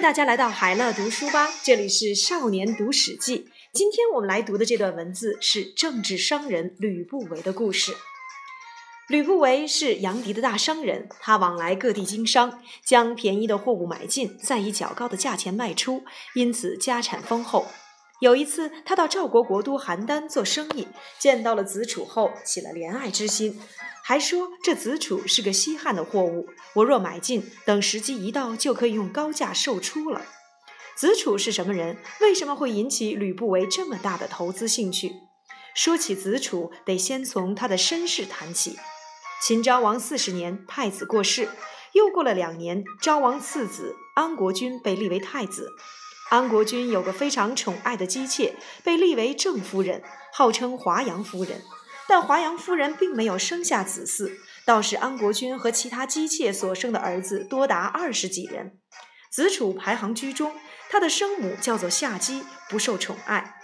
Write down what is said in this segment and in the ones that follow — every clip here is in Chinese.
大家来到海乐读书吧，这里是少年读史记。今天我们来读的这段文字是政治商人吕不韦的故事。吕不韦是杨迪的大商人，他往来各地经商，将便宜的货物买进，再以较高的价钱卖出，因此家产丰厚。有一次，他到赵国国都邯郸做生意，见到了子楚后，起了怜爱之心。还说这子楚是个稀罕的货物，我若买进，等时机一到，就可以用高价售出了。子楚是什么人？为什么会引起吕不韦这么大的投资兴趣？说起子楚，得先从他的身世谈起。秦昭王四十年，太子过世，又过了两年，昭王次子安国君被立为太子。安国君有个非常宠爱的姬妾，被立为正夫人，号称华阳夫人。但华阳夫人并没有生下子嗣，倒是安国君和其他姬妾所生的儿子多达二十几人。子楚排行居中，他的生母叫做夏姬，不受宠爱。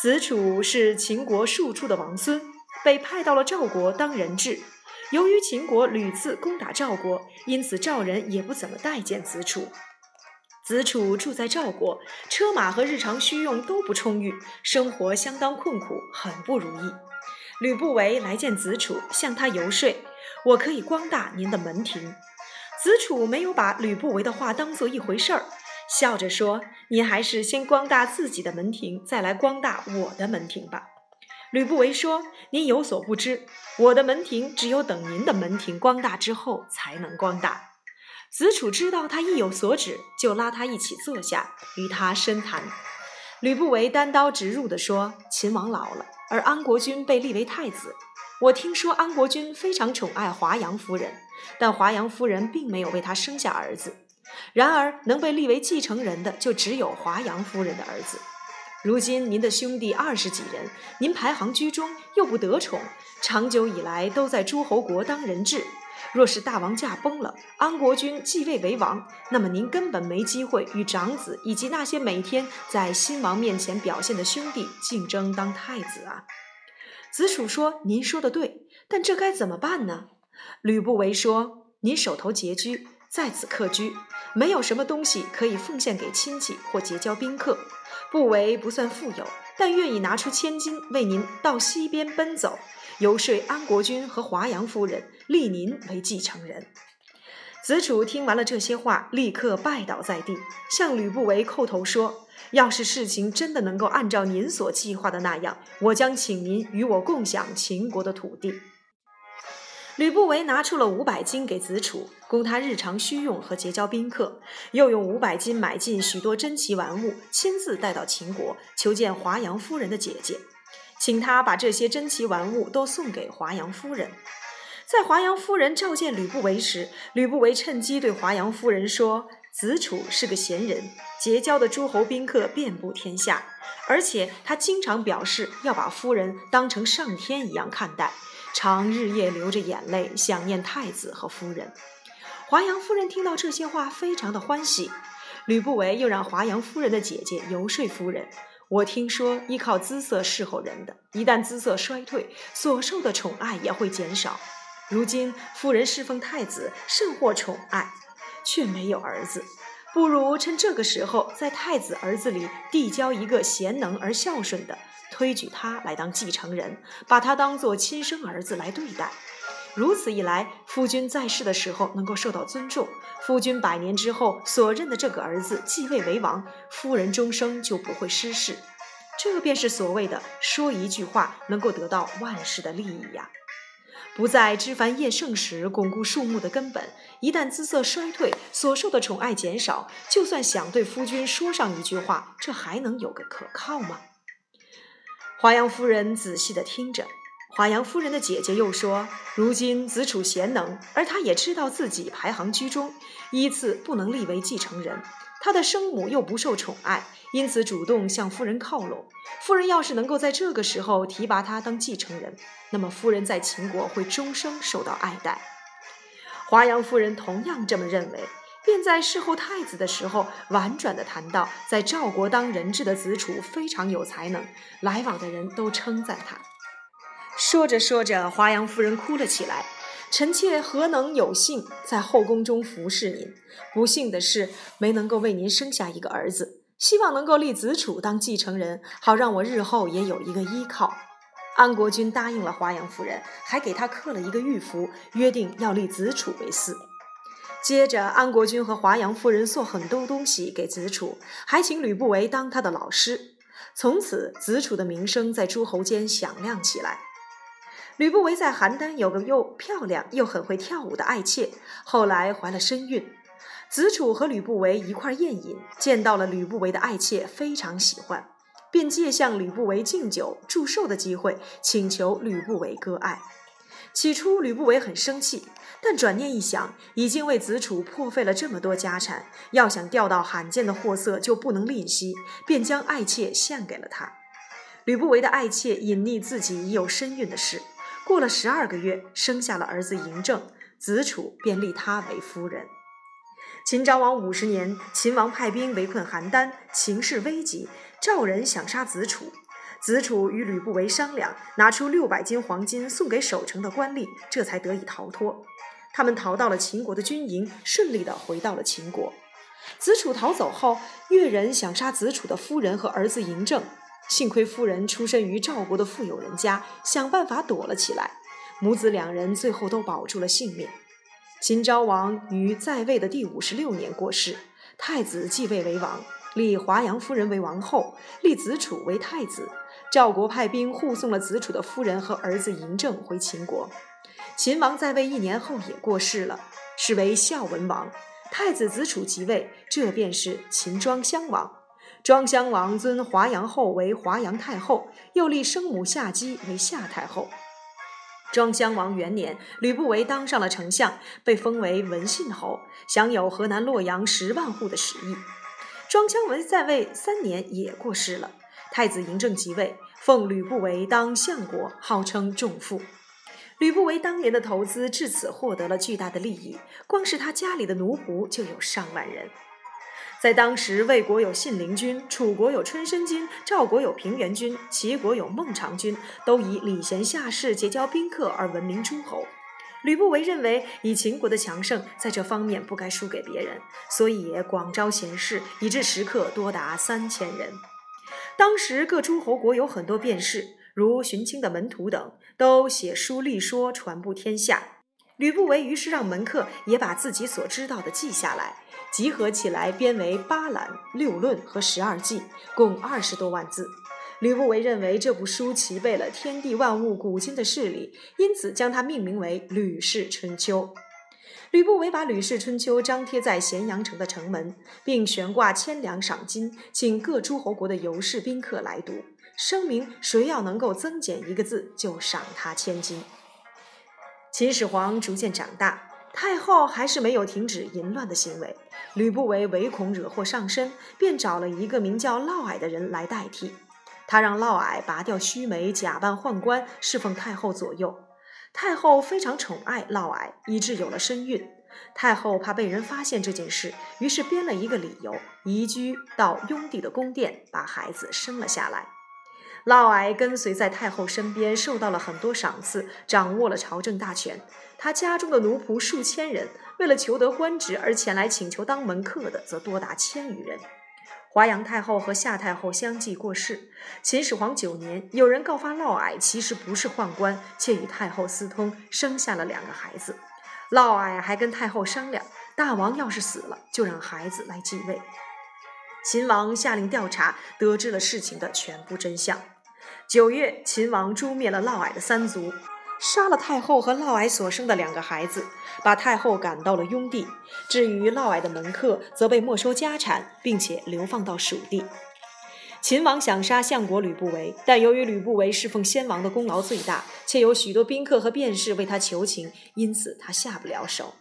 子楚是秦国庶出的王孙，被派到了赵国当人质。由于秦国屡次攻打赵国，因此赵人也不怎么待见子楚。子楚住在赵国，车马和日常需用都不充裕，生活相当困苦，很不如意。吕不韦来见子楚，向他游说：“我可以光大您的门庭。”子楚没有把吕不韦的话当做一回事儿，笑着说：“您还是先光大自己的门庭，再来光大我的门庭吧。”吕不韦说：“您有所不知，我的门庭只有等您的门庭光大之后才能光大。”子楚知道他意有所指，就拉他一起坐下，与他深谈。吕不韦单刀直入地说：“秦王老了。”而安国君被立为太子，我听说安国君非常宠爱华阳夫人，但华阳夫人并没有为他生下儿子。然而能被立为继承人的，就只有华阳夫人的儿子。如今您的兄弟二十几人，您排行居中，又不得宠，长久以来都在诸侯国当人质。若是大王驾崩了，安国君继位为王，那么您根本没机会与长子以及那些每天在新王面前表现的兄弟竞争当太子啊！子楚说：“您说的对，但这该怎么办呢？”吕不韦说：“您手头拮据，在此客居，没有什么东西可以奉献给亲戚或结交宾客。不韦不算富有，但愿意拿出千金为您到西边奔走。”游说安国君和华阳夫人立您为继承人。子楚听完了这些话，立刻拜倒在地，向吕不韦叩头说：“要是事情真的能够按照您所计划的那样，我将请您与我共享秦国的土地。”吕不韦拿出了五百金给子楚，供他日常需用和结交宾客，又用五百金买进许多珍奇玩物，亲自带到秦国，求见华阳夫人的姐姐。请他把这些珍奇玩物都送给华阳夫人。在华阳夫人召见吕不韦时，吕不韦趁机对华阳夫人说：“子楚是个贤人，结交的诸侯宾客遍布天下，而且他经常表示要把夫人当成上天一样看待，常日夜流着眼泪想念太子和夫人。”华阳夫人听到这些话，非常的欢喜。吕不韦又让华阳夫人的姐姐游说夫人。我听说，依靠姿色侍候人的，一旦姿色衰退，所受的宠爱也会减少。如今夫人侍奉太子，甚获宠爱，却没有儿子，不如趁这个时候，在太子儿子里递交一个贤能而孝顺的，推举他来当继承人，把他当做亲生儿子来对待。如此一来，夫君在世的时候能够受到尊重，夫君百年之后所认的这个儿子继位为王，夫人终生就不会失势。这便是所谓的说一句话能够得到万世的利益呀！不在枝繁叶盛时巩固树木的根本，一旦姿色衰退，所受的宠爱减少，就算想对夫君说上一句话，这还能有个可靠吗？华阳夫人仔细的听着。华阳夫人的姐姐又说：“如今子楚贤能，而他也知道自己排行居中，依次不能立为继承人。他的生母又不受宠爱，因此主动向夫人靠拢。夫人要是能够在这个时候提拔他当继承人，那么夫人在秦国会终生受到爱戴。”华阳夫人同样这么认为，便在侍候太子的时候，婉转地谈到，在赵国当人质的子楚非常有才能，来往的人都称赞他。说着说着，华阳夫人哭了起来。臣妾何能有幸在后宫中服侍您？不幸的是，没能够为您生下一个儿子。希望能够立子楚当继承人，好让我日后也有一个依靠。安国君答应了华阳夫人，还给她刻了一个玉符，约定要立子楚为嗣。接着，安国君和华阳夫人送很多东西给子楚，还请吕不韦当他的老师。从此，子楚的名声在诸侯间响亮起来。吕不韦在邯郸有个又漂亮又很会跳舞的爱妾，后来怀了身孕。子楚和吕不韦一块宴饮，见到了吕不韦的爱妾，非常喜欢，便借向吕不韦敬酒祝寿的机会，请求吕不韦割爱。起初，吕不韦很生气，但转念一想，已经为子楚破费了这么多家产，要想钓到罕见的货色，就不能吝惜，便将爱妾献给了他。吕不韦的爱妾隐匿自己已有身孕的事，过了十二个月，生下了儿子嬴政，子楚便立他为夫人。秦昭王五十年，秦王派兵围困邯郸，情势危急，赵人想杀子楚。子楚与吕不韦商量，拿出六百斤黄金送给守城的官吏，这才得以逃脱。他们逃到了秦国的军营，顺利地回到了秦国。子楚逃走后，越人想杀子楚的夫人和儿子嬴政，幸亏夫人出身于赵国的富有人家，想办法躲了起来。母子两人最后都保住了性命。秦昭王于在位的第五十六年过世，太子继位为王，立华阳夫人为王后，立子楚为太子。赵国派兵护送了子楚的夫人和儿子嬴政回秦国。秦王在位一年后也过世了，是为孝文王。太子子楚即位，这便是秦庄襄王。庄襄王尊华阳后为华阳太后，又立生母夏姬为夏太后。庄襄王元年，吕不韦当上了丞相，被封为文信侯，享有河南洛阳十万户的实邑。庄襄文在位三年也过世了。太子嬴政即位，奉吕不韦当相国，号称仲父。吕不韦当年的投资至此获得了巨大的利益，光是他家里的奴仆就有上万人。在当时，魏国有信陵君，楚国有春申君，赵国有平原君，齐国有孟尝君，都以礼贤下士、结交宾客而闻名诸侯。吕不韦认为，以秦国的强盛，在这方面不该输给别人，所以广招贤士，以致食客多达三千人。当时各诸侯国有很多辩士，如荀卿的门徒等，都写书立说，传布天下。吕不韦于是让门客也把自己所知道的记下来，集合起来编为八览、六论和十二记，共二十多万字。吕不韦认为这部书齐备了天地万物、古今的事理，因此将它命名为《吕氏春秋》。吕不韦把《吕氏春秋》张贴在咸阳城的城门，并悬挂千两赏金，请各诸侯国的游士宾客来读，声明谁要能够增减一个字，就赏他千金。秦始皇逐渐长大，太后还是没有停止淫乱的行为。吕不韦唯恐惹祸上身，便找了一个名叫嫪毐的人来代替。他让嫪毐拔掉须眉，假扮宦官，侍奉太后左右。太后非常宠爱嫪毐，以致有了身孕。太后怕被人发现这件事，于是编了一个理由，移居到雍帝的宫殿，把孩子生了下来。嫪毐跟随在太后身边，受到了很多赏赐，掌握了朝政大权。他家中的奴仆数千人，为了求得官职而前来请求当门客的，则多达千余人。华阳太后和夏太后相继过世。秦始皇九年，有人告发嫪毐其实不是宦官，且与太后私通，生下了两个孩子。嫪毐还跟太后商量，大王要是死了，就让孩子来继位。秦王下令调查，得知了事情的全部真相。九月，秦王诛灭了嫪毐的三族。杀了太后和嫪毐所生的两个孩子，把太后赶到了雍地。至于嫪毐的门客，则被没收家产，并且流放到蜀地。秦王想杀相国吕不韦，但由于吕不韦侍奉先王的功劳最大，且有许多宾客和便士为他求情，因此他下不了手。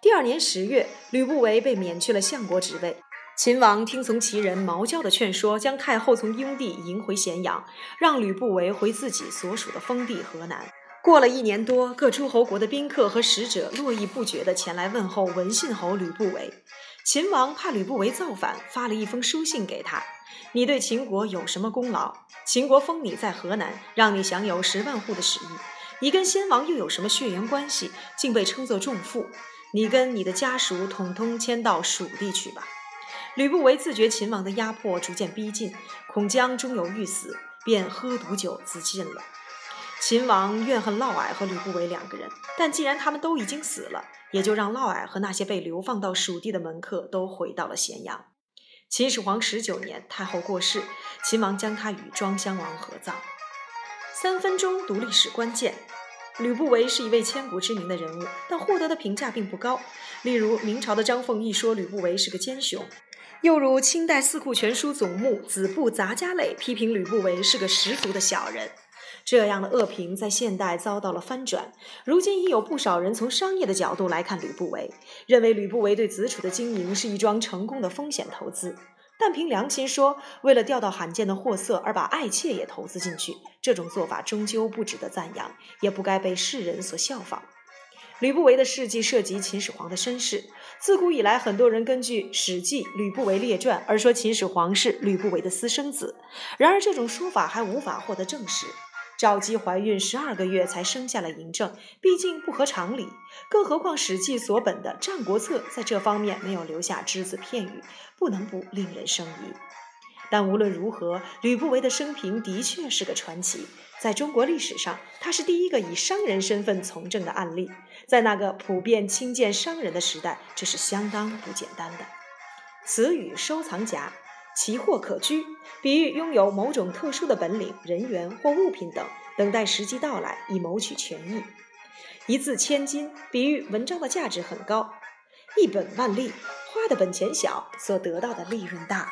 第二年十月，吕不韦被免去了相国职位。秦王听从其人毛教的劝说，将太后从雍地迎回咸阳，让吕不韦回自己所属的封地河南。过了一年多，各诸侯国的宾客和使者络绎不绝地前来问候文信侯吕不韦。秦王怕吕不韦造反，发了一封书信给他：“你对秦国有什么功劳？秦国封你在河南，让你享有十万户的使邑。你跟先王又有什么血缘关系，竟被称作重负？你跟你的家属统统迁到蜀地去吧。吕不韦自觉秦王的压迫逐渐逼近，恐将终有欲死，便喝毒酒自尽了。秦王怨恨嫪毐和吕不韦两个人，但既然他们都已经死了，也就让嫪毐和那些被流放到蜀地的门客都回到了咸阳。秦始皇十九年，太后过世，秦王将他与庄襄王合葬。三分钟读历史关键。吕不韦是一位千古知名的人物，但获得的评价并不高。例如，明朝的张凤义说吕不韦是个奸雄；又如清代《四库全书》总目子部杂家类批评吕不韦是个十足的小人。这样的恶评在现代遭到了翻转。如今已有不少人从商业的角度来看吕不韦，认为吕不韦对子楚的经营是一桩成功的风险投资。但凭良心说，为了钓到罕见的货色而把爱妾也投资进去，这种做法终究不值得赞扬，也不该被世人所效仿。吕不韦的事迹涉及秦始皇的身世，自古以来，很多人根据《史记·吕不韦列传》而说秦始皇是吕不韦的私生子。然而，这种说法还无法获得证实。赵姬怀孕十二个月才生下了嬴政，毕竟不合常理。更何况《史记》所本的《战国策》在这方面没有留下只字片语，不能不令人生疑。但无论如何，吕不韦的生平的确是个传奇。在中国历史上，他是第一个以商人身份从政的案例。在那个普遍轻贱商人的时代，这是相当不简单的。词语收藏夹。奇货可居，比喻拥有某种特殊的本领、人员或物品等，等待时机到来以谋取权益。一字千金，比喻文章的价值很高。一本万利，花的本钱小，所得到的利润大。